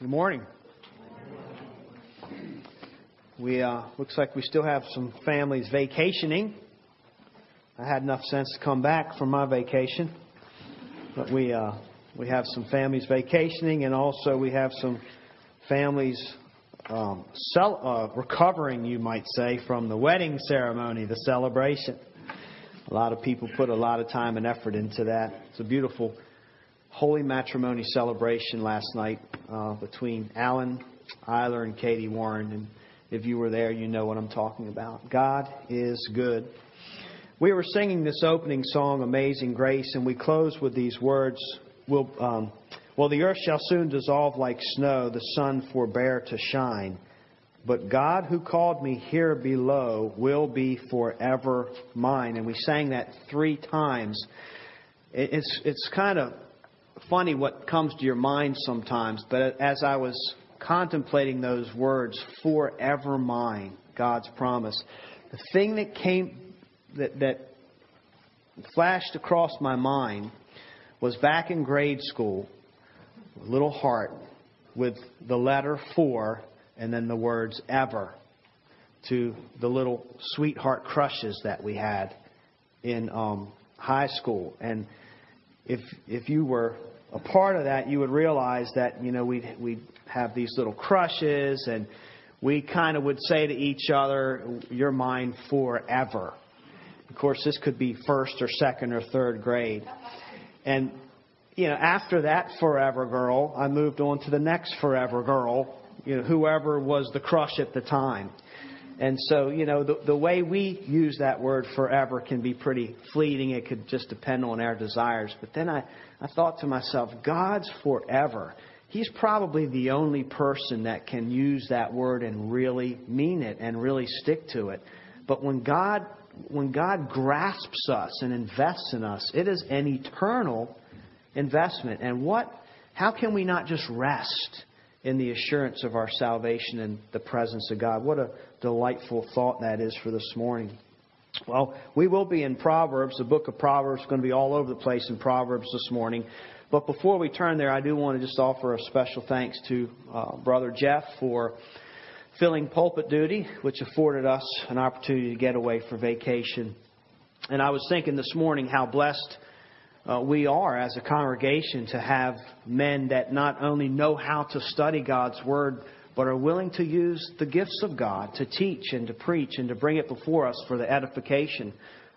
Good morning. We uh, looks like we still have some families vacationing. I had enough sense to come back from my vacation, but we uh, we have some families vacationing, and also we have some families um, cel- uh, recovering, you might say, from the wedding ceremony, the celebration. A lot of people put a lot of time and effort into that. It's a beautiful holy matrimony celebration last night uh, between Alan Eiler and Katie Warren. And if you were there, you know what I'm talking about. God is good. We were singing this opening song, Amazing Grace, and we close with these words will um, Well, the earth shall soon dissolve like snow, the sun forbear to shine. But God who called me here below will be forever mine. And we sang that three times. It's, it's kind of funny what comes to your mind sometimes, but as I was contemplating those words, forever mine, God's promise, the thing that came, that, that flashed across my mind was back in grade school, little heart with the letter for and then the words ever to the little sweetheart crushes that we had in um, high school. And if if you were a part of that, you would realize that you know we'd we'd have these little crushes, and we kind of would say to each other, "You're mine forever." Of course, this could be first or second or third grade, and you know after that forever girl, I moved on to the next forever girl, you know whoever was the crush at the time. And so, you know, the, the way we use that word forever can be pretty fleeting. It could just depend on our desires. But then I, I thought to myself, God's forever. He's probably the only person that can use that word and really mean it and really stick to it. But when God, when God grasps us and invests in us, it is an eternal investment. And what, how can we not just rest in the assurance of our salvation and the presence of God? What a delightful thought that is for this morning. Well, we will be in Proverbs. The book of Proverbs is going to be all over the place in Proverbs this morning. But before we turn there, I do want to just offer a special thanks to uh, Brother Jeff for filling pulpit duty, which afforded us an opportunity to get away for vacation. And I was thinking this morning how blessed uh, we are as a congregation to have men that not only know how to study God's Word, but are willing to use the gifts of God to teach and to preach and to bring it before us for the edification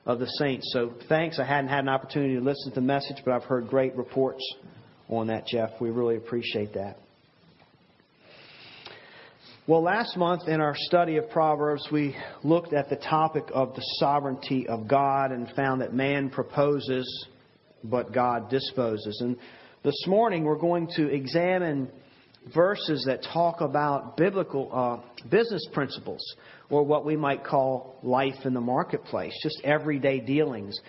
of the saints. So thanks. I hadn't had an opportunity to listen to the message, but I've heard great reports on that, Jeff. We really appreciate that. Well, last month in our study of Proverbs, we looked at the topic of the sovereignty of God and found that man proposes, but God disposes. And this morning we're going to examine verses that talk about biblical uh, business principles, or what we might call life in the marketplace, just everyday dealings.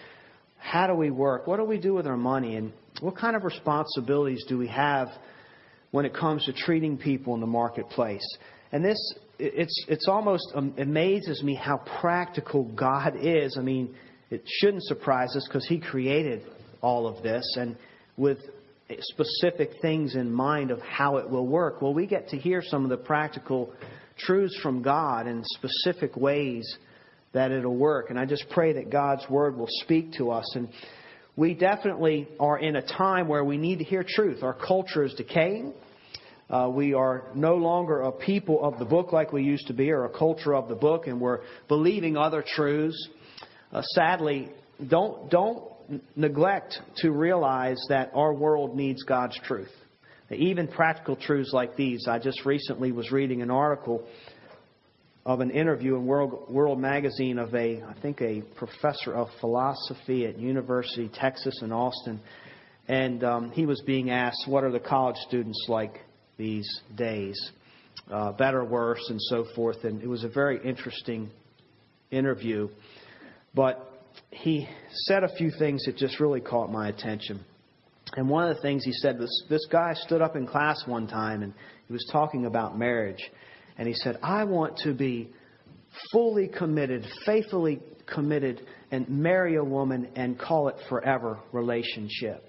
How do we work? What do we do with our money? And what kind of responsibilities do we have when it comes to treating people in the marketplace? And this, it's, it's almost um, amazes me how practical God is. I mean, it shouldn't surprise us because He created all of this. And with specific things in mind of how it will work. Well, we get to hear some of the practical truths from God in specific ways that it'll work. And I just pray that God's Word will speak to us. And we definitely are in a time where we need to hear truth. Our culture is decaying. Uh, we are no longer a people of the book like we used to be, or a culture of the book, and we're believing other truths. Uh, sadly, don't don't neglect to realize that our world needs God's truth. Even practical truths like these. I just recently was reading an article of an interview in World, World Magazine of a, I think, a professor of philosophy at University Texas in Austin, and um, he was being asked, "What are the college students like these days? Uh, better, worse, and so forth?" And it was a very interesting interview, but he said a few things that just really caught my attention. And one of the things he said was this guy stood up in class one time and he was talking about marriage. And he said, I want to be fully committed, faithfully committed, and marry a woman and call it forever relationship.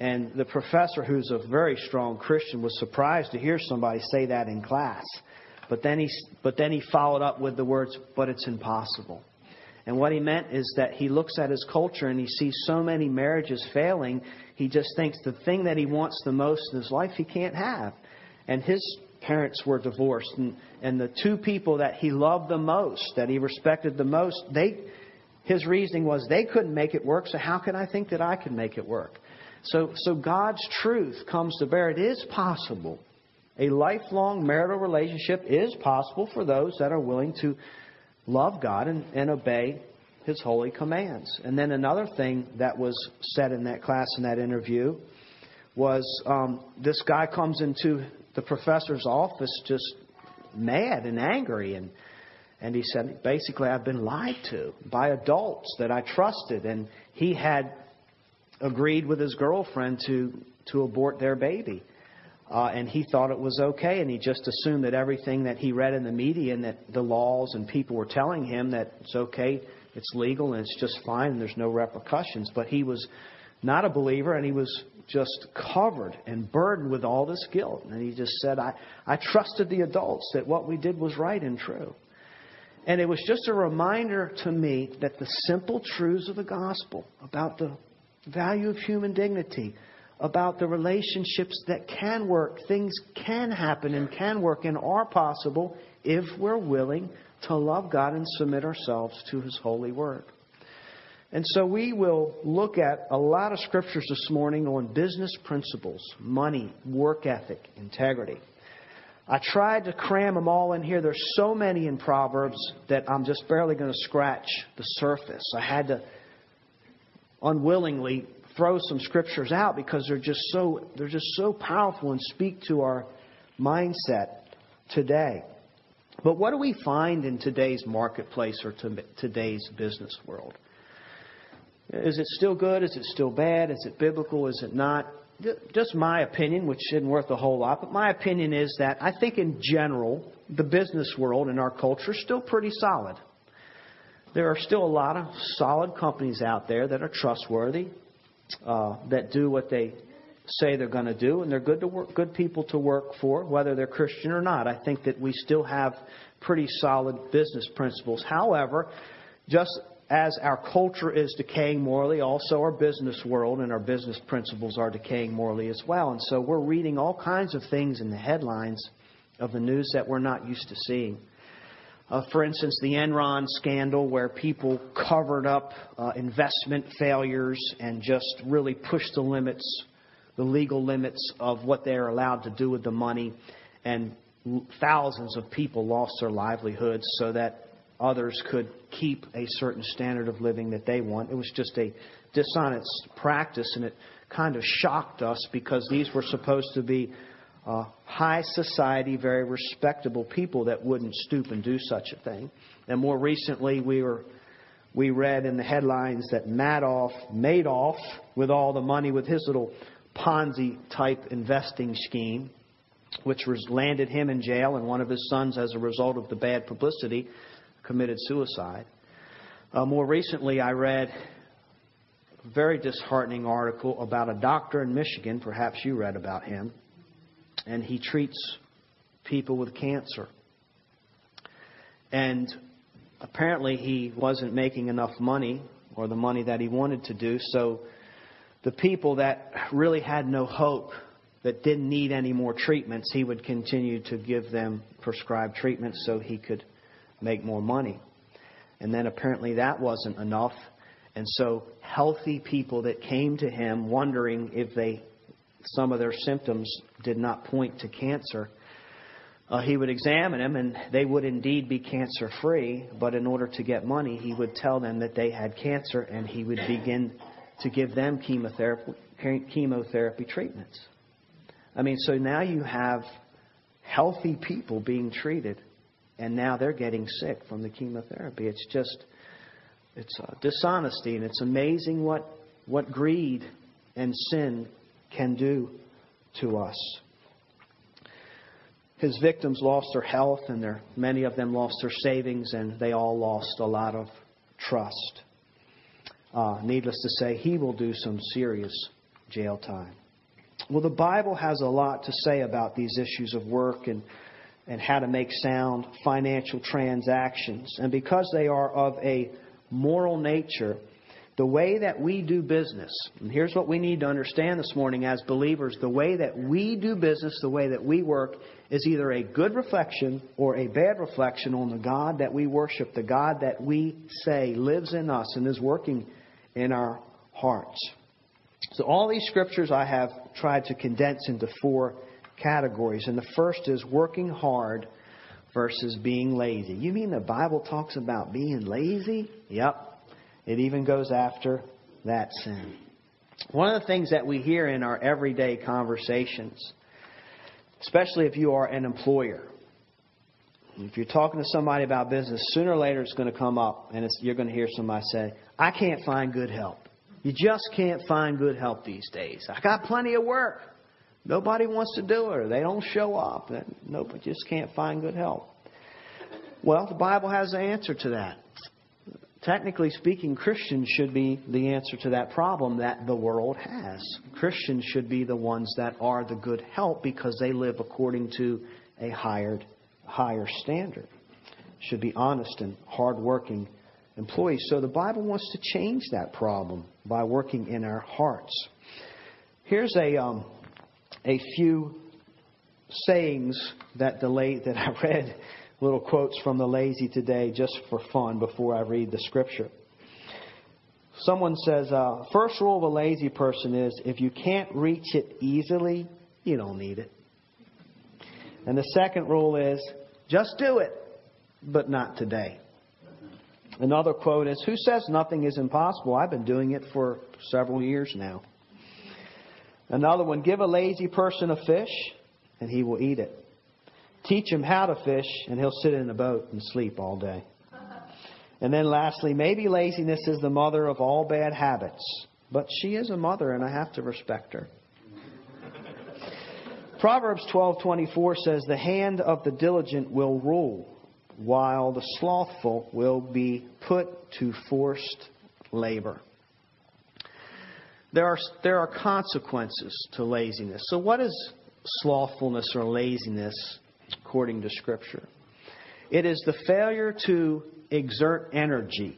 And the professor, who's a very strong Christian, was surprised to hear somebody say that in class. But then he, but then he followed up with the words, but it's impossible. And what he meant is that he looks at his culture and he sees so many marriages failing, he just thinks the thing that he wants the most in his life he can't have. And his parents were divorced. And, and the two people that he loved the most, that he respected the most, they, his reasoning was they couldn't make it work, so how can I think that I can make it work? So, so God's truth comes to bear. It is possible. A lifelong marital relationship is possible for those that are willing to love God and, and obey His holy commands. And then another thing that was said in that class, in that interview, was um, this guy comes into the professor's office just mad and angry and and he said basically I've been lied to by adults that I trusted and he had agreed with his girlfriend to to abort their baby. Uh, and he thought it was okay, and he just assumed that everything that he read in the media and that the laws and people were telling him that it's okay, it's legal, and it's just fine, and there's no repercussions. But he was not a believer, and he was just covered and burdened with all this guilt. And he just said, I, I trusted the adults that what we did was right and true. And it was just a reminder to me that the simple truths of the gospel about the value of human dignity, about the relationships that can work, things can happen and can work and are possible if we're willing to love God and submit ourselves to His holy word. And so we will look at a lot of scriptures this morning on business principles, money, work ethic, integrity. I tried to cram them all in here. There's so many in Proverbs that I'm just barely going to scratch the surface. I had to unwillingly throw some scriptures out because they're just so they're just so powerful and speak to our mindset today. But what do we find in today's marketplace or today's business world? Is it still good? Is it still bad? Is it biblical? Is it not? Just my opinion, which isn't worth a whole lot, but my opinion is that I think in general, the business world and our culture is still pretty solid. There are still a lot of solid companies out there that are trustworthy, uh, that do what they say they're going to do, and they're good to work, good people to work for, whether they're Christian or not. I think that we still have pretty solid business principles. However, just as our culture is decaying morally, also our business world and our business principles are decaying morally as well. And so we're reading all kinds of things in the headlines of the news that we're not used to seeing. Uh, for instance, the Enron scandal, where people covered up uh, investment failures and just really pushed the limits, the legal limits of what they're allowed to do with the money, and thousands of people lost their livelihoods so that others could keep a certain standard of living that they want. It was just a dishonest practice, and it kind of shocked us because these were supposed to be uh, high society, very respectable people that wouldn't stoop and do such a thing. And more recently, we were we read in the headlines that Madoff, made off with all the money with his little Ponzi type investing scheme, which was landed him in jail and one of his sons as a result of the bad publicity committed suicide. Uh, more recently, I read a very disheartening article about a doctor in Michigan. Perhaps you read about him and he treats people with cancer. And apparently he wasn't making enough money or the money that he wanted to do, so the people that really had no hope, that didn't need any more treatments, he would continue to give them prescribed treatments so he could make more money. And then apparently that wasn't enough. And so healthy people that came to him wondering if they some of their symptoms did not point to cancer, uh, he would examine them and they would indeed be cancer free, but in order to get money, he would tell them that they had cancer and he would begin to give them chemotherapy, chemotherapy treatments. I mean, so now you have healthy people being treated and now they're getting sick from the chemotherapy. It's just, it's dishonesty and it's amazing what, what greed and sin can do to us. His victims lost their health, and their, many of them lost their savings, and they all lost a lot of trust. Uh, needless to say, he will do some serious jail time. Well, the Bible has a lot to say about these issues of work and, and how to make sound financial transactions. And because they are of a moral nature, the way that we do business, and here's what we need to understand this morning as believers the way that we do business, the way that we work, is either a good reflection or a bad reflection on the God that we worship, the God that we say lives in us and is working in our hearts. So, all these scriptures I have tried to condense into four categories. And the first is working hard versus being lazy. You mean the Bible talks about being lazy? Yep. It even goes after that sin. One of the things that we hear in our everyday conversations, especially if you are an employer, if you're talking to somebody about business, sooner or later it's going to come up and you're going to hear somebody say, I can't find good help. You just can't find good help these days. I got plenty of work. Nobody wants to do it, or they don't show up. Nobody just can't find good help. Well, the Bible has the answer to that. Technically speaking, Christians should be the answer to that problem that the world has. Christians should be the ones that are the good help because they live according to a higher, higher standard. Should be honest and hardworking employees. So the Bible wants to change that problem by working in our hearts. Here's a um, a few sayings that the that I read, little quotes from the lazy today, just for fun before I read the scripture. Someone says, uh, first rule of a lazy person is if you can't reach it easily, you don't need it. And the second rule is just do it, but not today. Another quote is Who says nothing is impossible? I've been doing it for several years now. Another one Give a lazy person a fish, and he will eat it. Teach him how to fish, and he'll sit in a boat and sleep all day. And then lastly, maybe laziness is the mother of all bad habits, but she is a mother, and I have to respect her. Proverbs 12:24 says, "The hand of the diligent will rule, while the slothful will be put to forced labor. There are, there are consequences to laziness. So, what is slothfulness or laziness according to Scripture? It is the failure to exert energy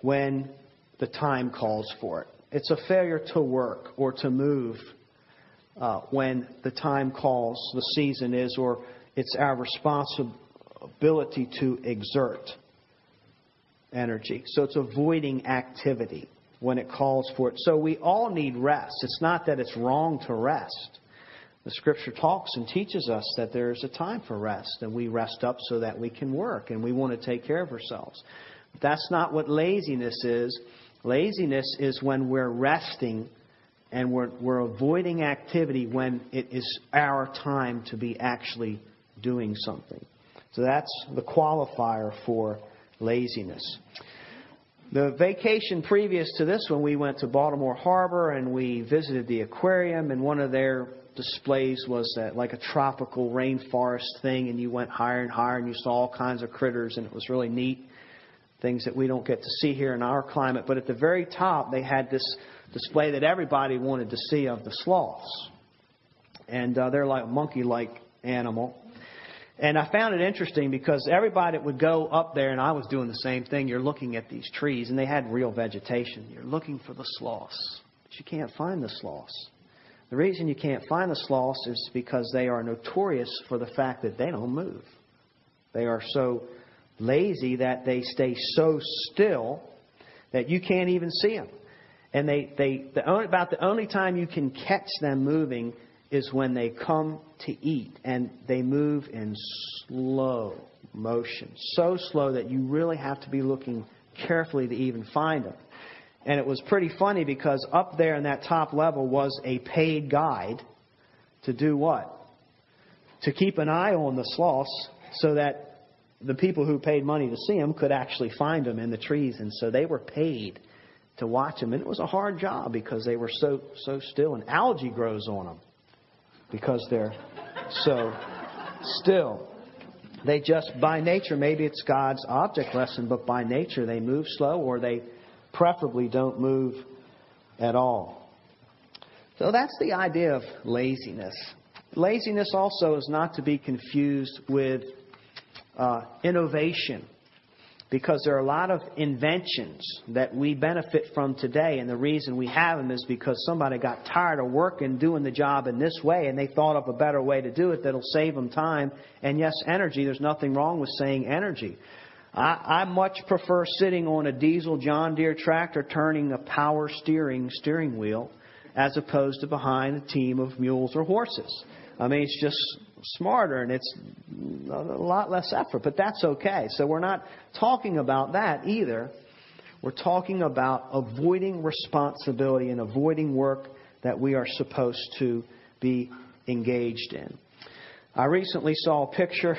when the time calls for it. It's a failure to work or to move uh, when the time calls, the season is, or it's our responsibility to exert energy. So it's avoiding activity when it calls for it. So we all need rest. It's not that it's wrong to rest. The scripture talks and teaches us that there is a time for rest, and we rest up so that we can work, and we want to take care of ourselves. But that's not what laziness is. Laziness is when we're resting and we're, we're avoiding activity when it is our time to be actually doing something. So that's the qualifier for laziness. The vacation previous to this one, we went to Baltimore Harbor and we visited the aquarium, and one of their displays was that like a tropical rainforest thing, and you went higher and higher, and you saw all kinds of critters, and it was really neat. Things that we don't get to see here in our climate. But at the very top, they had this display that everybody wanted to see of the sloths. And uh, they're like a monkey like animal. And I found it interesting because everybody would go up there, and I was doing the same thing. You're looking at these trees, and they had real vegetation. You're looking for the sloths, but you can't find the sloths. The reason you can't find the sloths is because they are notorious for the fact that they don't move. They are so lazy that they stay so still that you can't even see them. And they, they the only, about the only time you can catch them moving is when they come to eat and they move in slow motion, so slow that you really have to be looking carefully to even find them. And it was pretty funny because up there in that top level was a paid guide to do what? To keep an eye on the sloths so that the people who paid money to see them could actually find them in the trees. And so they were paid to watch them. And it was a hard job because they were so, so still. And algae grows on them because they're so still. They just, by nature, maybe it's God's object lesson, but by nature they move slow or they preferably don't move at all. So that's the idea of laziness. Laziness also is not to be confused with uh, innovation because there are a lot of inventions that we benefit from today, and the reason we have them is because somebody got tired of working doing the job in this way, and they thought of a better way to do it that'll save them time and yes, energy. There's nothing wrong with saying energy. I, I much prefer sitting on a diesel John Deere tractor turning a power steering steering wheel as opposed to behind a team of mules or horses. I mean, it's just smarter and it's a lot less effort, but that's okay. So we're not talking about that either. We're talking about avoiding responsibility and avoiding work that we are supposed to be engaged in. I recently saw a picture.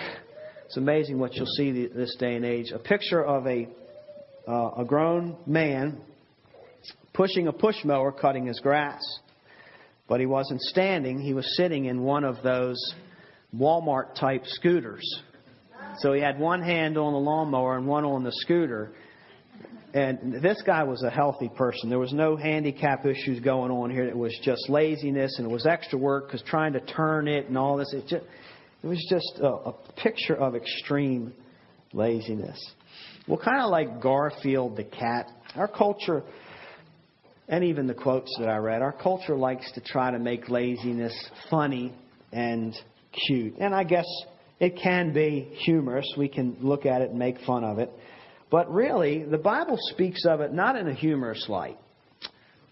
It's amazing what you'll see this day and age. A picture of a uh, a grown man pushing a push mower cutting his grass. But he wasn't standing, he was sitting in one of those Walmart type scooters. So he had one hand on the lawnmower and one on the scooter. And this guy was a healthy person. There was no handicap issues going on here. It was just laziness and it was extra work because trying to turn it and all this. It, just, it was just a, a picture of extreme laziness. Well, kind of like Garfield the cat, our culture and even the quotes that I read, our culture likes to try to make laziness funny and cute. And I guess it can be humorous. We can look at it and make fun of it. But really, the Bible speaks of it not in a humorous light,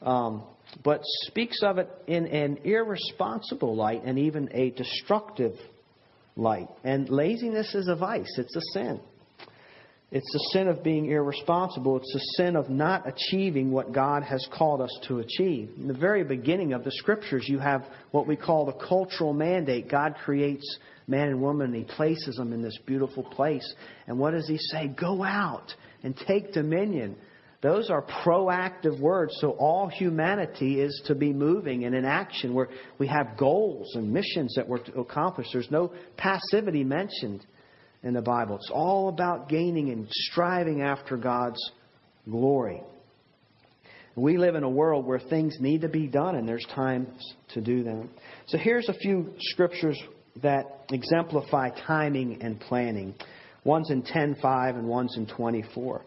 um, but speaks of it in an irresponsible light and even a destructive light. And laziness is a vice, it's a sin. It's the sin of being irresponsible. It's the sin of not achieving what God has called us to achieve. In the very beginning of the scriptures, you have what we call the cultural mandate. God creates man and woman and he places them in this beautiful place. And what does he say? Go out and take dominion. Those are proactive words. So all humanity is to be moving and in action where we have goals and missions that we're to accomplish. There's no passivity mentioned in the Bible. It's all about gaining and striving after God's glory. We live in a world where things need to be done and there's times to do them. So here's a few scriptures that exemplify timing and planning. One's in 10:5 and one's in 24.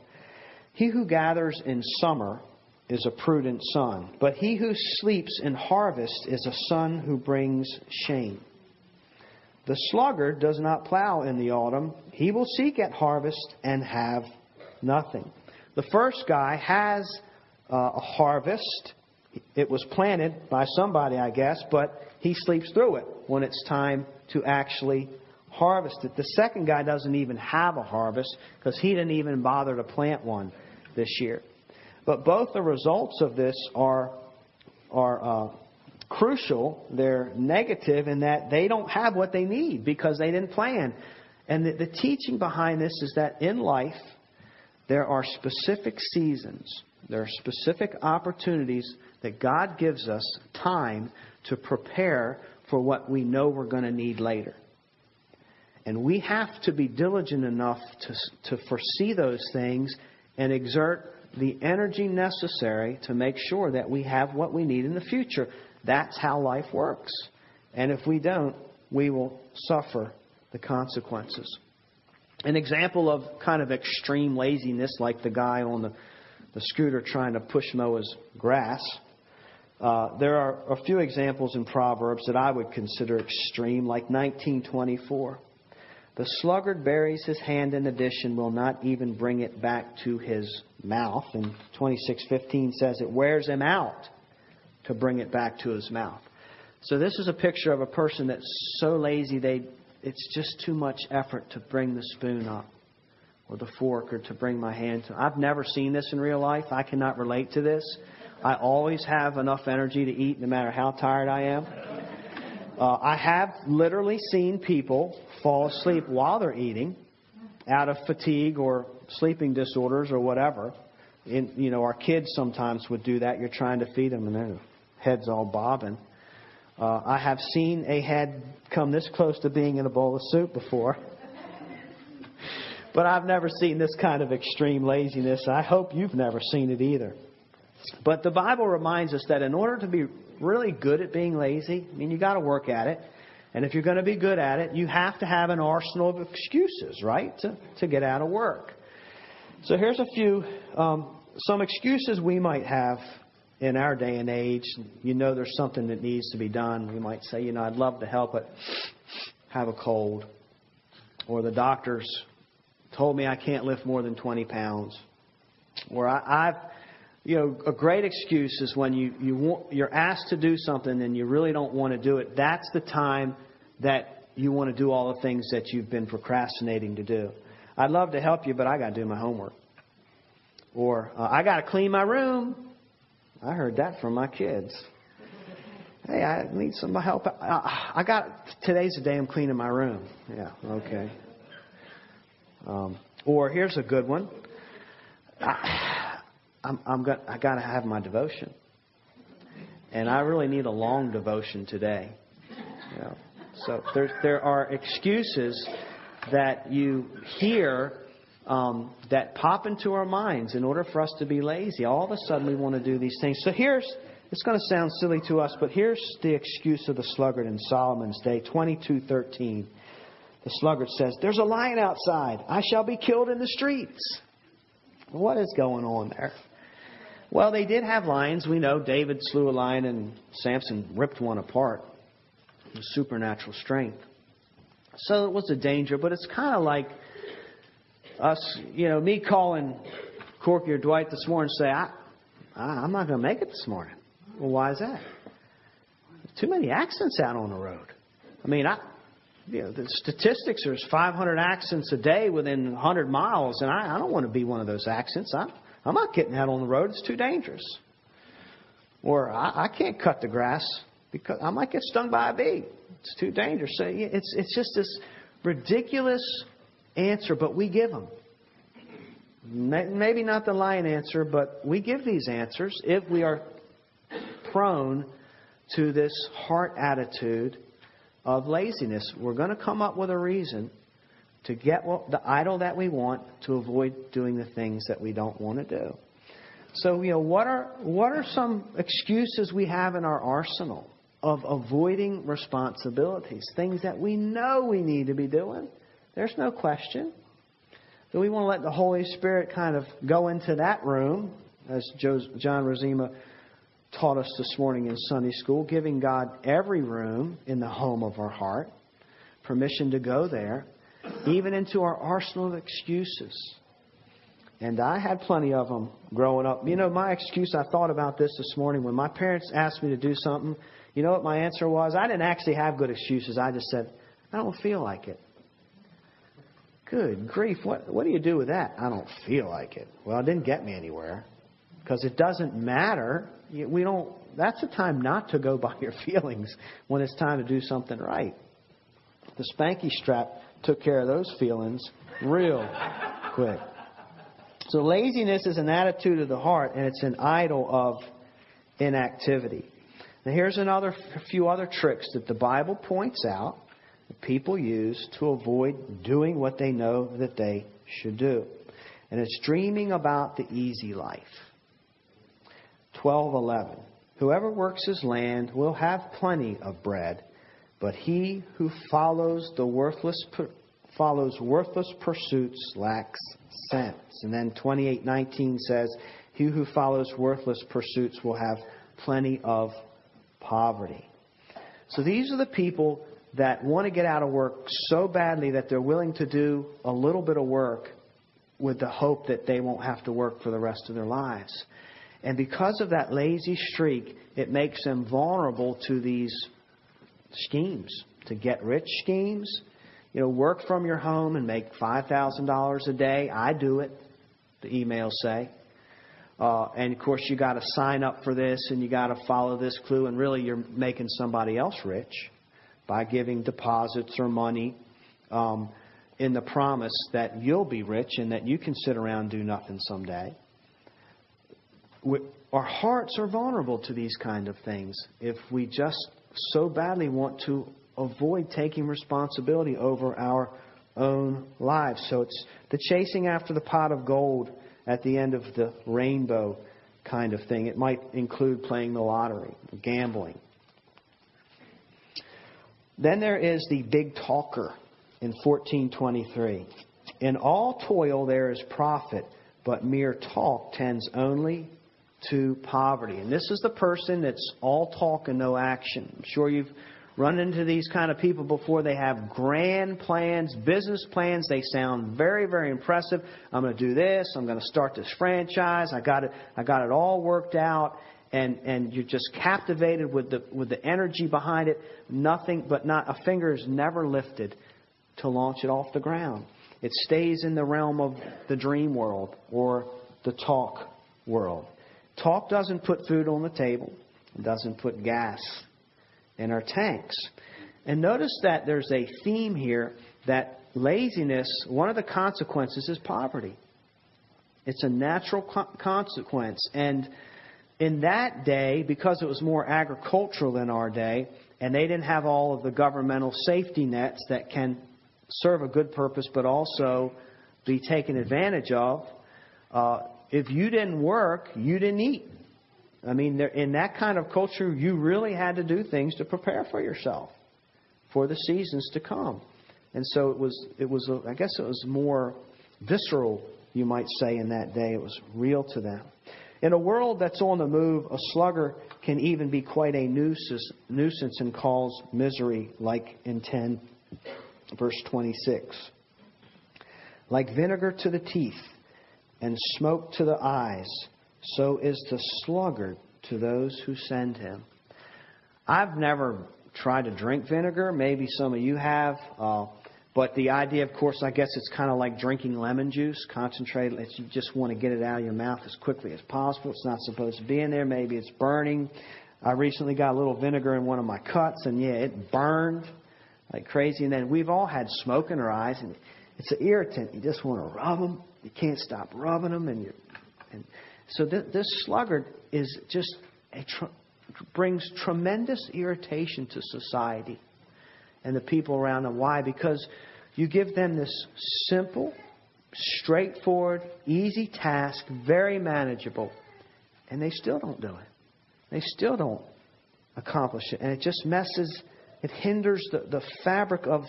He who gathers in summer is a prudent son, but he who sleeps in harvest is a son who brings shame. The sluggard does not plow in the autumn. He will seek at harvest and have nothing. The first guy has uh, a harvest. It was planted by somebody, I guess, but he sleeps through it when it's time to actually harvest it. The second guy doesn't even have a harvest because he didn't even bother to plant one this year. But both the results of this are are uh, crucial. They're negative in that they don't have what they need because they didn't plan. And the, the teaching behind this is that in life, there are specific seasons, there are specific opportunities that God gives us time to prepare for what we know we're going to need later. And we have to be diligent enough to, to foresee those things and exert the energy necessary to make sure that we have what we need in the future. That's how life works. And if we don't, we will suffer the consequences. An example of kind of extreme laziness, like the guy on the, the scooter trying to push mow his grass. Uh, there are a few examples in Proverbs that I would consider extreme, like 1924. The sluggard buries his hand in the dish and will not even bring it back to his mouth. And 26:15 says it wears him out to bring it back to his mouth. So this is a picture of a person that's so lazy they it's just too much effort to bring the spoon up or the fork or to bring my hand to. I've never seen this in real life. I cannot relate to this. I always have enough energy to eat no matter how tired I am. Uh, I have literally seen people fall asleep while they're eating out of fatigue or sleeping disorders or whatever. In, you know, our kids sometimes would do that. You're trying to feed them and their head's all bobbing. Uh, I have seen a head come this close to being in a bowl of soup before. but I've never seen this kind of extreme laziness. I hope you've never seen it either. But the Bible reminds us that in order to be really good at being lazy. I mean, you got to work at it. And if you're going to be good at it, you have to have an arsenal of excuses, right, to, to get out of work. So here's a few, um, some excuses we might have in our day and age. You know there's something that needs to be done. We might say, you know, I'd love to help, but have a cold. Or the doctors told me I can't lift more than 20 pounds. Or I, I've, you know, a great excuse is when you, you want, you're asked to do something and you really don't want to do it. That's the time that you want to do all the things that you've been procrastinating to do. I'd love to help you, but I got to do my homework. Or uh, I got to clean my room. I heard that from my kids. Hey, I need some help. I got today's the day I'm cleaning my room. Yeah, okay. Um, or here's a good one. I, I'm, I'm got, I got to have my devotion, and I really need a long devotion today. You know, so there there are excuses that you hear um, that pop into our minds in order for us to be lazy. All of a sudden, we want to do these things. So here's it's going to sound silly to us, but here's the excuse of the sluggard in Solomon's day, 22:13. The sluggard says, "There's a lion outside. I shall be killed in the streets." What is going on there? Well, they did have lions. We know David slew a lion and Samson ripped one apart. With supernatural strength. So it was a danger, but it's kind of like us, you know, me calling Corky or Dwight this morning and say, I, I'm not going to make it this morning. Well, why is that? Too many accidents out on the road. I mean, I, you know, the statistics there's 500 accidents a day within 100 miles, and I, I don't want to be one of those accidents. I, I'm not getting out on the road; it's too dangerous. Or I, I can't cut the grass because I might get stung by a bee. It's too dangerous. So it's it's just this ridiculous answer, but we give them. Maybe not the lion answer, but we give these answers if we are prone to this heart attitude of laziness. We're going to come up with a reason to get what, the idol that we want to avoid doing the things that we don't want to do. So, you know, what are, what are some excuses we have in our arsenal of avoiding responsibilities? Things that we know we need to be doing. There's no question. Do we want to let the Holy Spirit kind of go into that room, as John Rosima taught us this morning in Sunday school, giving God every room in the home of our heart, permission to go there, even into our arsenal of excuses. And I had plenty of them growing up. You know, my excuse, I thought about this this morning when my parents asked me to do something. You know what my answer was? I didn't actually have good excuses. I just said, I don't feel like it. Good grief. What, what do you do with that? I don't feel like it. Well, it didn't get me anywhere because it doesn't matter we don't, that's a time not to go by your feelings when it's time to do something right. The spanky strap took care of those feelings real quick. So laziness is an attitude of the heart and it's an idol of inactivity. Now here's another few other tricks that the Bible points out that people use to avoid doing what they know that they should do. And it's dreaming about the easy life. 12:11 Whoever works his land will have plenty of bread, but he who follows the worthless follows worthless pursuits lacks sense. And then 28:19 says, "He who follows worthless pursuits will have plenty of poverty." So these are the people that want to get out of work so badly that they're willing to do a little bit of work with the hope that they won't have to work for the rest of their lives. And because of that lazy streak, it makes them vulnerable to these schemes, to get rich schemes. You know, work from your home and make $5,000 a day. I do it, the emails say. Uh, and of course, you got to sign up for this and you got to follow this clue, and really, you're making somebody else rich by giving deposits or money um, in the promise that you'll be rich and that you can sit around and do nothing someday our hearts are vulnerable to these kind of things if we just so badly want to avoid taking responsibility over our own lives. So it's the chasing after the pot of gold at the end of the rainbow kind of thing. It might include playing the lottery, gambling. Then there is the big talker in 1423. In all toil there is profit, but mere talk tends only to poverty. And this is the person that's all talk and no action. I'm sure you've run into these kind of people before. They have grand plans, business plans. They sound very, very impressive. I'm going to do this. I'm going to start this franchise. I got it. I got it all worked out. And, and you're just captivated with the, with the energy behind it. Nothing, but not, a finger is never lifted to launch it off the ground. It stays in the realm of the dream world or the talk world. Talk doesn't put food on the table. It doesn't put gas in our tanks. And notice that there's a theme here that laziness, one of the consequences is poverty. It's a natural co- consequence. And in that day, because it was more agricultural than our day, and they didn't have all of the governmental safety nets that can serve a good purpose but also be taken advantage of, uh, if you didn't work, you didn't eat. I mean, in that kind of culture, you really had to do things to prepare for yourself for the seasons to come. And so it was, it was, a, I guess it was more visceral, you might say, in that day. It was real to them. In a world that's on the move, a sluggard can even be quite a nuisance, nuisance and cause misery, like in 10, verse 26. Like vinegar to the teeth and smoke to the eyes so is the sluggard to those who send him. I've never tried to drink vinegar. Maybe some of you have. Uh, but the idea, of course, I guess it's kind of like drinking lemon juice, concentrated. It's, You just want to get it out of your mouth as quickly as possible. It's not supposed to be in there. Maybe it's burning. I recently got a little vinegar in one of my cuts, and yeah, it burned like crazy. And then we've all had smoke in our eyes, and it's an irritant. You just want to rub them. You can't stop rubbing them, and you and so th- this sluggard is just tr- brings tremendous irritation to society and the people around them. Why? Because you give them this simple, straightforward, easy task, very manageable, and they still don't do it. They still don't accomplish it. And it just messes, it hinders the, the fabric of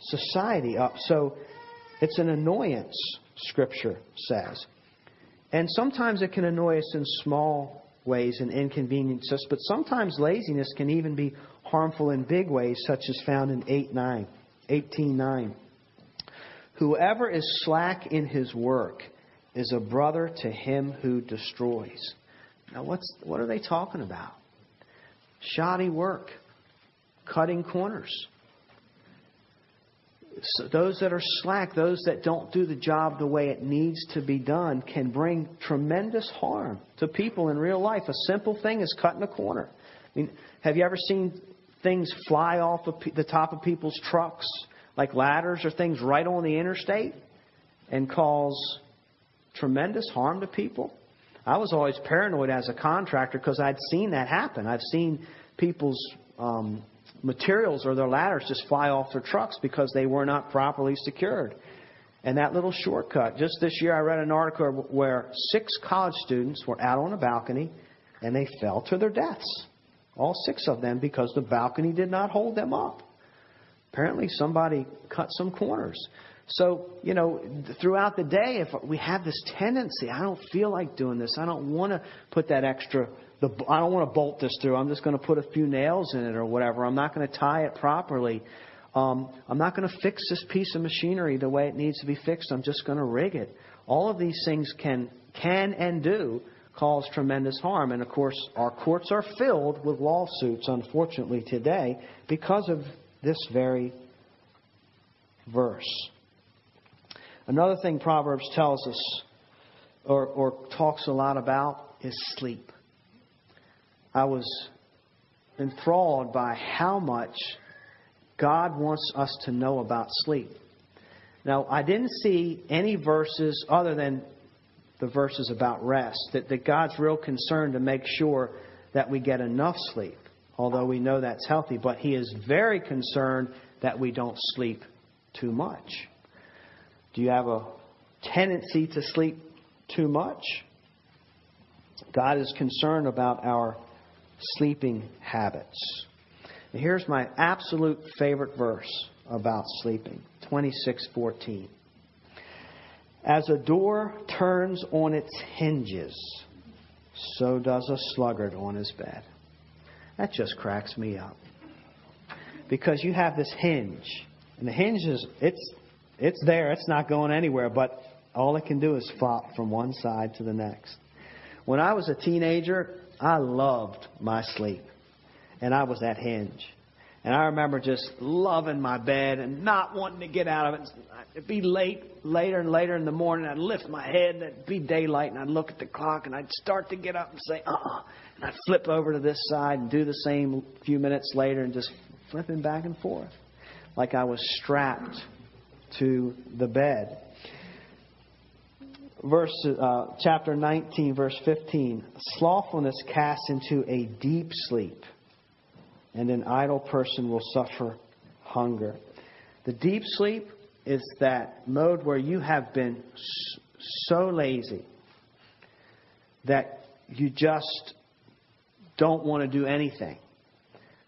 society up. So it's an annoyance, Scripture says. And sometimes it can annoy us in small ways and inconvenience us, but sometimes laziness can even be harmful in big ways, such as found in 8 9, 18 9. Whoever is slack in his work is a brother to him who destroys. Now, what's, what are they talking about? Shoddy work, cutting corners, those that are slack, those that don't do the job the way it needs to be done, can bring tremendous harm to people in real life. A simple thing is cutting a corner. I mean, have you ever seen things fly off of the top of people's trucks, like ladders or things, right on the interstate, and cause tremendous harm to people? I was always paranoid as a contractor because I'd seen that happen. I've seen people's um, materials or their ladders just fly off their trucks because they were not properly secured. And that little shortcut, just this year I read an article where six college students were out on a balcony and they fell to their deaths. All six of them because the balcony did not hold them up. Apparently somebody cut some corners. So, you know, throughout the day, if we have this tendency, I don't feel like doing this. I don't want to put that extra the, I don't want to bolt this through. I'm just going to put a few nails in it or whatever. I'm not going to tie it properly. Um, I'm not going to fix this piece of machinery the way it needs to be fixed. I'm just going to rig it. All of these things can can and do cause tremendous harm. And of course, our courts are filled with lawsuits, unfortunately, today because of this very verse. Another thing Proverbs tells us or, or talks a lot about is sleep. I was enthralled by how much God wants us to know about sleep. Now, I didn't see any verses other than the verses about rest, that, that God's real concerned to make sure that we get enough sleep, although we know that's healthy, but He is very concerned that we don't sleep too much. Do you have a tendency to sleep too much? God is concerned about our sleeping habits. And here's my absolute favorite verse about sleeping 26:14. As a door turns on its hinges, so does a sluggard on his bed. That just cracks me up. Because you have this hinge, and the hinge is it's it's there, it's not going anywhere, but all it can do is flop from one side to the next. When I was a teenager, I loved my sleep. And I was that hinge. And I remember just loving my bed and not wanting to get out of it. It'd be late, later and later in the morning. I'd lift my head and it'd be daylight and I'd look at the clock and I'd start to get up and say, uh uh And I'd flip over to this side and do the same a few minutes later and just flipping back and forth. Like I was strapped to the bed verse, uh, chapter 19, verse 15. Slothfulness casts into a deep sleep, and an idle person will suffer hunger. The deep sleep is that mode where you have been so lazy that you just don't want to do anything.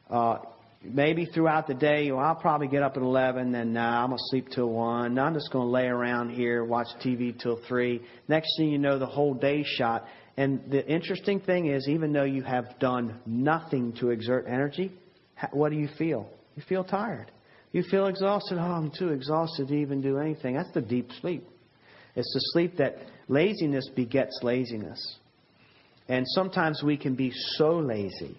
Uh, maybe throughout the day, well, I'll probably get up at 11, then nah, I'm going to sleep till 1. Now I'm just going to lay around here, watch TV till 3. Next thing you know, the whole day's shot. And the interesting thing is, even though you have done nothing to exert energy, what do you feel? You feel tired. You feel exhausted. Oh, I'm too exhausted to even do anything. That's the deep sleep. It's the sleep that laziness begets laziness. And sometimes we can be so lazy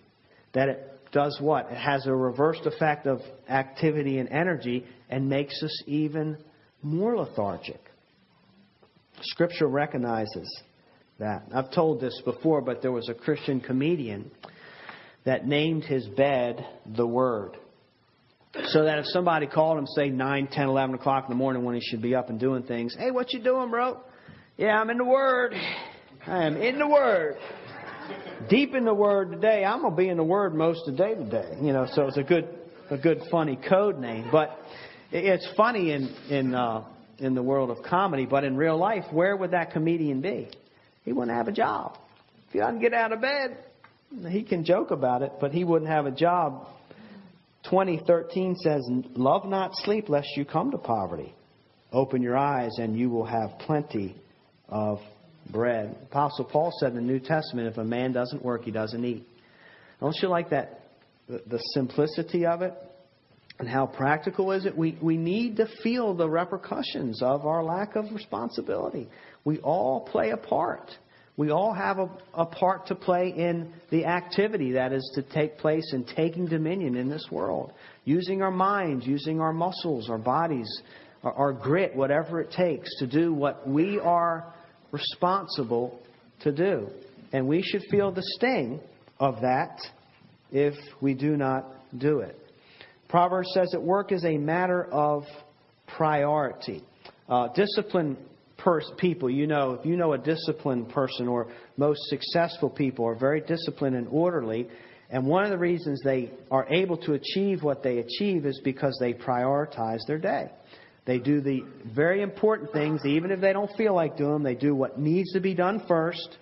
that it does what? It has a reversed effect of activity and energy and makes us even more lethargic. Scripture recognizes that. I've told this before, but there was a Christian comedian that named his bed the Word. So that if somebody called him, say 9, 10, 11 o'clock in the morning when he should be up and doing things, hey, what you doing, bro? Yeah, I'm in the Word. I am in the Word deep in the Word today. I'm gonna be in the Word most of the day today. You know, so it's a good, a good funny code name. But it's funny in in uh, in the world of comedy, but in real life, where would that comedian be? He wouldn't have a job. If he doesn't get out of bed, he can joke about it, but he wouldn't have a job. 2013 says, "Love not sleep, lest you come to poverty. Open your eyes, and you will have plenty of bread. Apostle Paul said in the New Testament, if a man doesn't work, he doesn't eat. Don't you like that? The, simplicity of it and how practical is it? We, we need to feel the repercussions of our lack of responsibility. We all play a part. We all have a, a part to play in the activity that is to take place in taking dominion in this world. Using our minds, using our muscles, our bodies, our, our grit, whatever it takes to do what we are responsible to do. And we should feel the sting of that if we do not do it. Proverbs says that work is a matter of priority. Uh, disciplined pers- people, you know, if you know a disciplined person or most successful people are very disciplined and orderly, and one of the reasons they are able to achieve what they achieve is because they prioritize their day. They do the very important things, even if they don't feel like doing them. They do what needs to be done first.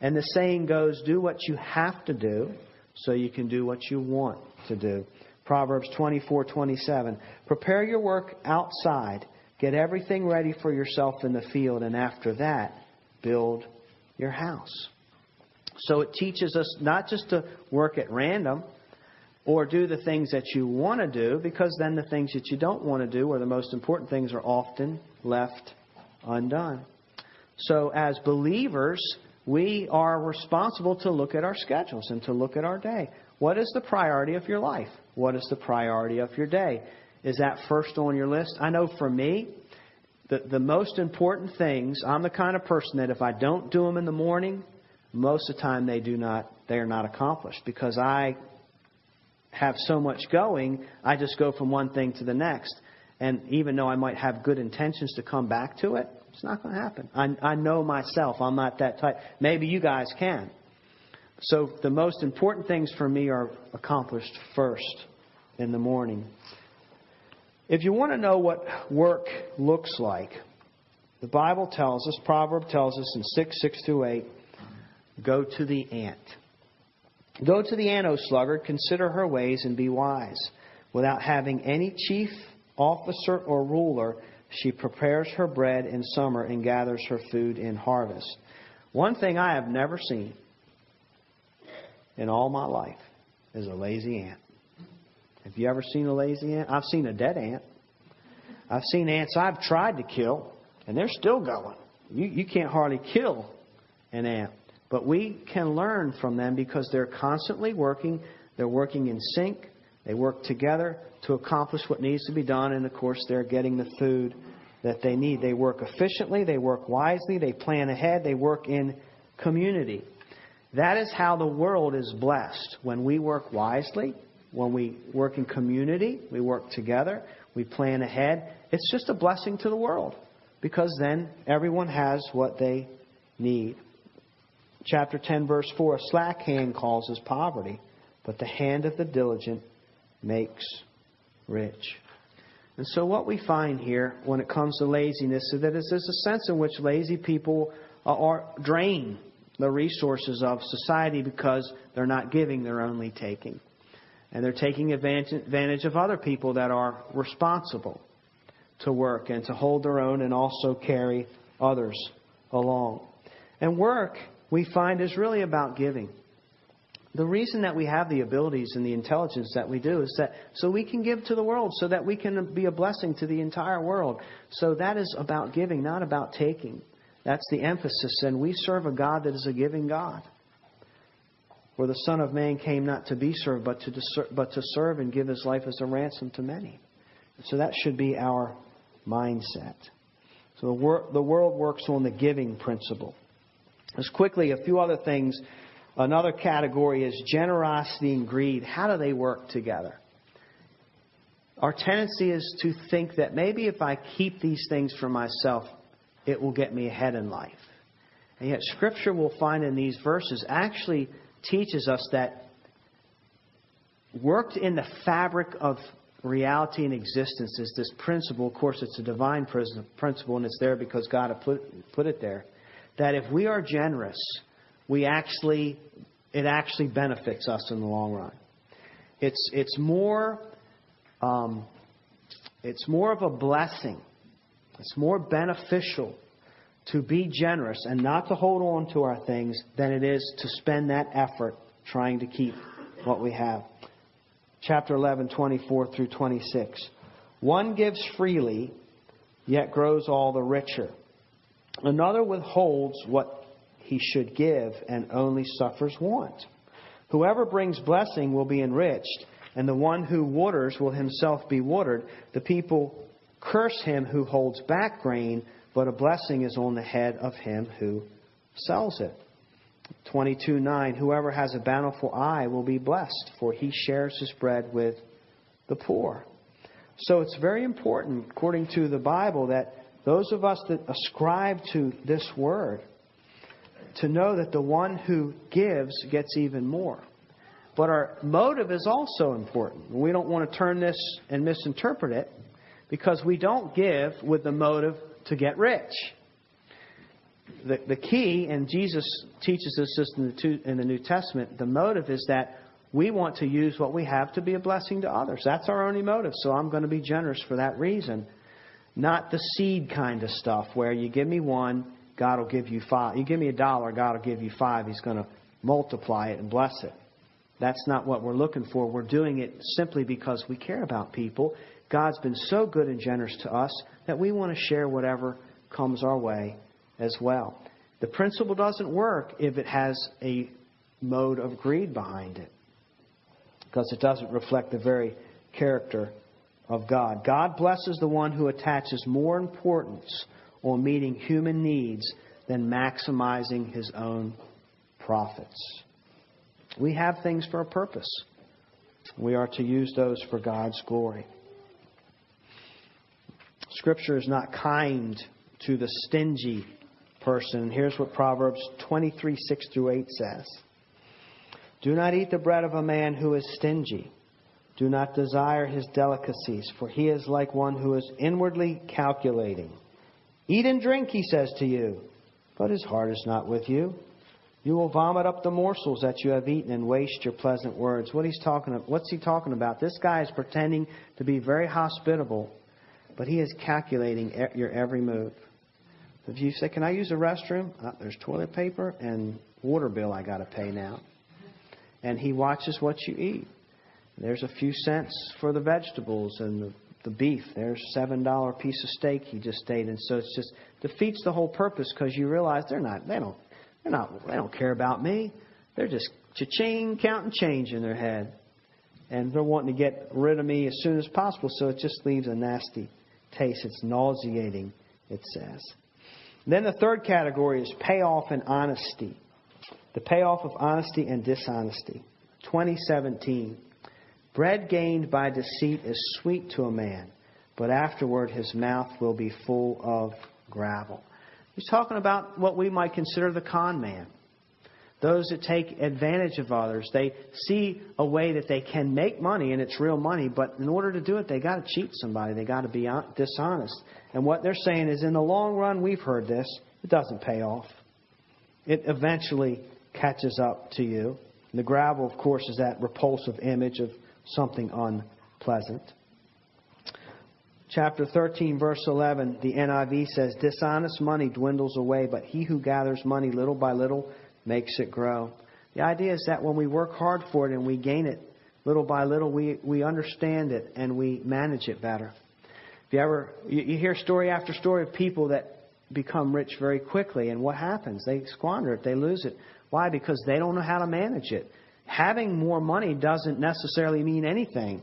And the saying goes, do what you have to do so you can do what you want to do. Proverbs 24:27. Prepare your work outside. Get everything ready for yourself in the field. And after that, build your house. So it teaches us not just to work at random, or do the things that you want to do because then the things that you don't want to do or the most important things are often left undone. So as believers, we are responsible to look at our schedules and to look at our day. What is the priority of your life? What is the priority of your day? Is that first on your list? I know for me, the, the most important things, I'm the kind of person that if I don't do them in the morning, most of the time they do not, they are not accomplished because I have so much going, I just go from one thing to the next. And even though I might have good intentions to come back to it, it's not going to happen. I, I know myself. I'm not that type. Maybe you guys can. So the most important things for me are accomplished first in the morning. If you want to know what work looks like, the Bible tells us, Proverb tells us in 6, 6 through 8, Go to the ant. Go to the ant, sluggard, consider her ways and be wise. Without having any chief, officer, or ruler, she prepares her bread in summer and gathers her food in harvest. One thing I have never seen in all my life is a lazy ant. Have you ever seen a lazy ant? I've seen a dead ant. I've seen ants I've tried to kill, and they're still going. You, you can't hardly kill an ant. But we can learn from them because they're constantly working. They're working in sync. They work together to accomplish what needs to be done. And of course, they're getting the food that they need. They work efficiently. They work wisely. They plan ahead. They work in community. That is how the world is blessed. When we work wisely, when we work in community, we work together, we plan ahead. It's just a blessing to the world because then everyone has what they need. Chapter 10, verse 4 A slack hand causes poverty, but the hand of the diligent makes rich. And so, what we find here when it comes to laziness is that there's a sense in which lazy people are drain the resources of society because they're not giving, they're only taking. And they're taking advantage of other people that are responsible to work and to hold their own and also carry others along. And work, we find, is really about giving. The reason that we have the abilities and the intelligence that we do is that so we can give to the world, so that we can be a blessing to the entire world. So that is about giving, not about taking. That's the emphasis. And we serve a God that is a giving God. Where the Son of Man came not to be served, but to, but to serve and give his life as a ransom to many. So that should be our mindset. So the, wor- the world works on the giving principle. As quickly, a few other things. Another category is generosity and greed. How do they work together? Our tendency is to think that maybe if I keep these things for myself, it will get me ahead in life. And yet, Scripture will find in these verses actually teaches us that worked in the fabric of reality and existence is this principle. Of course, it's a divine principle, and it's there because God put, put it there. That if we are generous, we actually, it actually benefits us in the long run. It's, it's more, um, it's more of a blessing. It's more beneficial to be generous and not to hold on to our things than it is to spend that effort trying to keep what we have chapter 11, 24 through 26. One gives freely, yet grows all the richer. Another withholds what he should give and only suffers want. Whoever brings blessing will be enriched, and the one who waters will himself be watered. The people curse him who holds back grain, but a blessing is on the head of him who sells it. 22 9 Whoever has a bountiful eye will be blessed, for he shares his bread with the poor. So it's very important, according to the Bible, that those of us that ascribe to this word, to know that the one who gives gets even more. But our motive is also important. We don't want to turn this and misinterpret it because we don't give with the motive to get rich the, the key, and Jesus teaches this in the, two, in the New Testament, the motive is that we want to use what we have to be a blessing to others. That's our only motive. So I'm going to be generous for that reason. Not the seed kind of stuff where you give me one, God will give you five. You give me a dollar, God will give you five. He's going to multiply it and bless it. That's not what we're looking for. We're doing it simply because we care about people. God's been so good and generous to us that we want to share whatever comes our way as well. The principle doesn't work if it has a mode of greed behind it because it doesn't reflect the very character of God. God blesses the one who attaches more importance on meeting human needs than maximizing his own profits. We have things for a purpose. We are to use those for God's glory. Scripture is not kind to the stingy person. Here's what Proverbs 23 6 through 8 says Do not eat the bread of a man who is stingy. Do not desire his delicacies, for he is like one who is inwardly calculating. Eat and drink, he says to you, but his heart is not with you. You will vomit up the morsels that you have eaten and waste your pleasant words. What he's talking what's he talking about? This guy is pretending to be very hospitable, but he is calculating your every move. If you say, "Can I use the restroom?" Oh, there's toilet paper and water bill I got to pay now. And he watches what you eat. There's a few cents for the vegetables and the, the beef. There's seven dollar piece of steak he just ate, and so it just defeats the whole purpose because you realize they're not they don't they're not they don't care about me. They're just cha-ching counting change in their head, and they're wanting to get rid of me as soon as possible. So it just leaves a nasty taste. It's nauseating. It says. Then the third category is payoff and honesty. The payoff of honesty and dishonesty. 2017. Bread gained by deceit is sweet to a man, but afterward his mouth will be full of gravel. He's talking about what we might consider the con man. Those that take advantage of others. They see a way that they can make money, and it's real money, but in order to do it, they got to cheat somebody. They got to be dishonest. And what they're saying is, in the long run, we've heard this, it doesn't pay off. It eventually catches up to you. And the gravel, of course, is that repulsive image of something unpleasant. Chapter 13, verse 11, the NIV says, Dishonest money dwindles away, but he who gathers money little by little makes it grow. The idea is that when we work hard for it and we gain it little by little, we, we understand it and we manage it better. If you ever, you, you hear story after story of people that become rich very quickly, and what happens? They squander it, they lose it. Why? Because they don't know how to manage it having more money doesn't necessarily mean anything.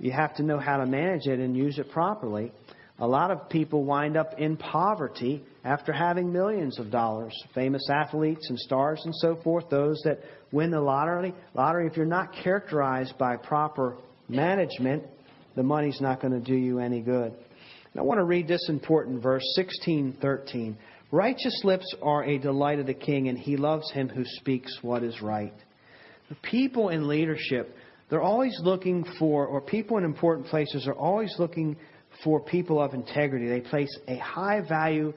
You have to know how to manage it and use it properly. A lot of people wind up in poverty after having millions of dollars. Famous athletes and stars and so forth, those that win the lottery, lottery if you're not characterized by proper management, the money's not going to do you any good. And I want to read this important verse 16:13. Righteous lips are a delight of the king and he loves him who speaks what is right. People in leadership, they're always looking for, or people in important places are always looking for people of integrity. They place a high value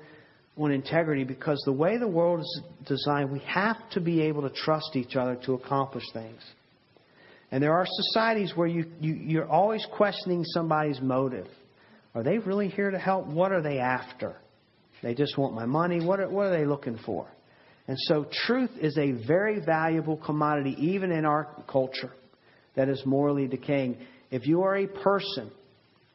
on integrity because the way the world is designed, we have to be able to trust each other to accomplish things. And there are societies where you, you, you're always questioning somebody's motive. Are they really here to help? What are they after? They just want my money. What are, what are they looking for? And so truth is a very valuable commodity, even in our culture that is morally decaying. If you are a person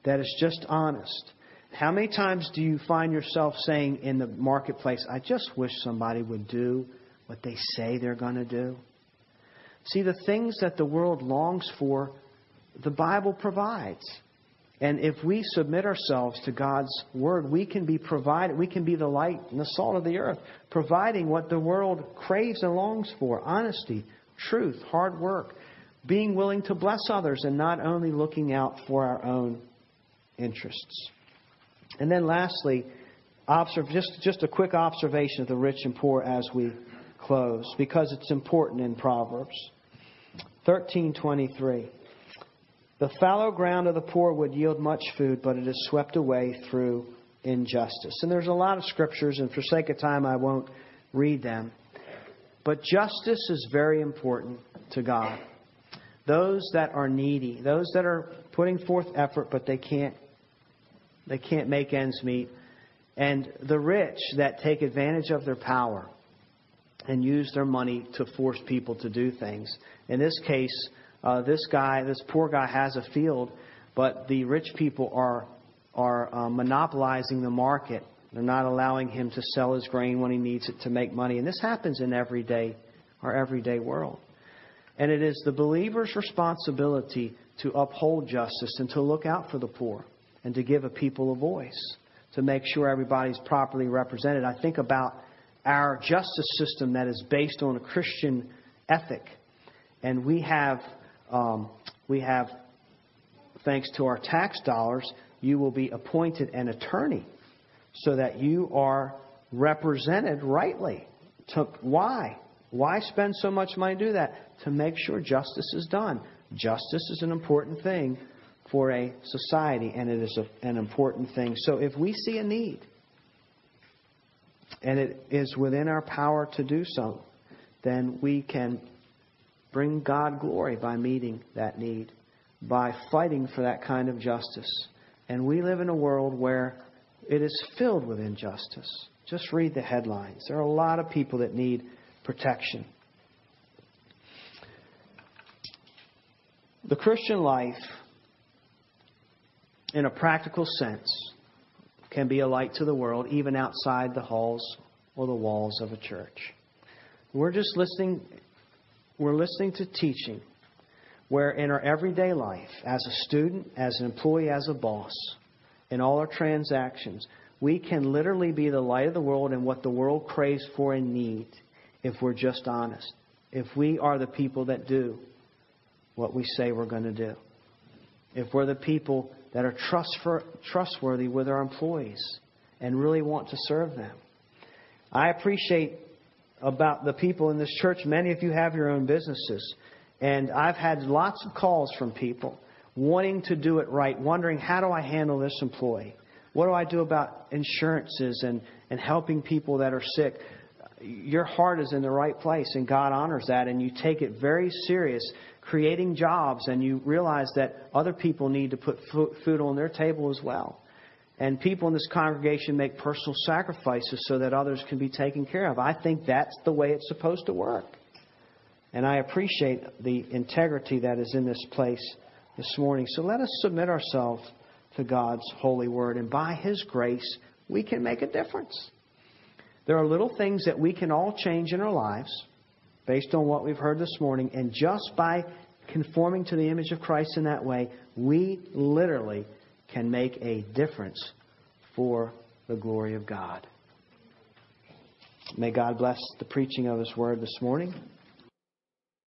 that is just honest, how many times do you find yourself saying in the marketplace, I just wish somebody would do what they say they're going to do? See, the things that the world longs for, the Bible provides. And if we submit ourselves to God's word, we can be provided, we can be the light and the salt of the earth, providing what the world craves and longs for honesty, truth, hard work, being willing to bless others, and not only looking out for our own interests. And then lastly, observe, just, just a quick observation of the rich and poor as we close, because it's important in Proverbs. 1323. The fallow ground of the poor would yield much food, but it is swept away through injustice. And there's a lot of scriptures, and for sake of time, I won't read them. But justice is very important to God. Those that are needy, those that are putting forth effort, but they can't, they can't make ends meet, and the rich that take advantage of their power and use their money to force people to do things. In this case, uh, this guy, this poor guy, has a field, but the rich people are are uh, monopolizing the market. They're not allowing him to sell his grain when he needs it to make money, and this happens in everyday our everyday world. And it is the believer's responsibility to uphold justice and to look out for the poor and to give a people a voice, to make sure everybody's properly represented. I think about our justice system that is based on a Christian ethic, and we have um, we have, thanks to our tax dollars, you will be appointed an attorney so that you are represented rightly. To, why? Why spend so much money to do that? To make sure justice is done. Justice is an important thing for a society, and it is a, an important thing. So if we see a need, and it is within our power to do so, then we can bring God glory by meeting that need, by fighting for that kind of justice. And we live in a world where it is filled with injustice. Just read the headlines. There are a lot of people that need protection. The Christian life, in a practical sense, can be a light to the world, even outside the halls or the walls of a church. We're just listening, we're listening to teaching where in our everyday life, as a student, as an employee, as a boss, in all our transactions, we can literally be the light of the world and what the world craves for and needs if we're just honest. If we are the people that do what we say we're going to do. If we're the people that are trustworthy with our employees and really want to serve them. I appreciate about the people in this church, many of you have your own businesses. And I've had lots of calls from people wanting to do it right, wondering how do I handle this employee? What do I do about insurances and, and helping people that are sick? Your heart is in the right place, and God honors that, and you take it very serious, creating jobs, and you realize that other people need to put food on their table as well. And people in this congregation make personal sacrifices so that others can be taken care of. I think that's the way it's supposed to work. And I appreciate the integrity that is in this place this morning. So let us submit ourselves to God's holy word. And by His grace, we can make a difference. There are little things that we can all change in our lives based on what we've heard this morning. And just by conforming to the image of Christ in that way, we literally can make a difference for the glory of God. May God bless the preaching of His word this morning.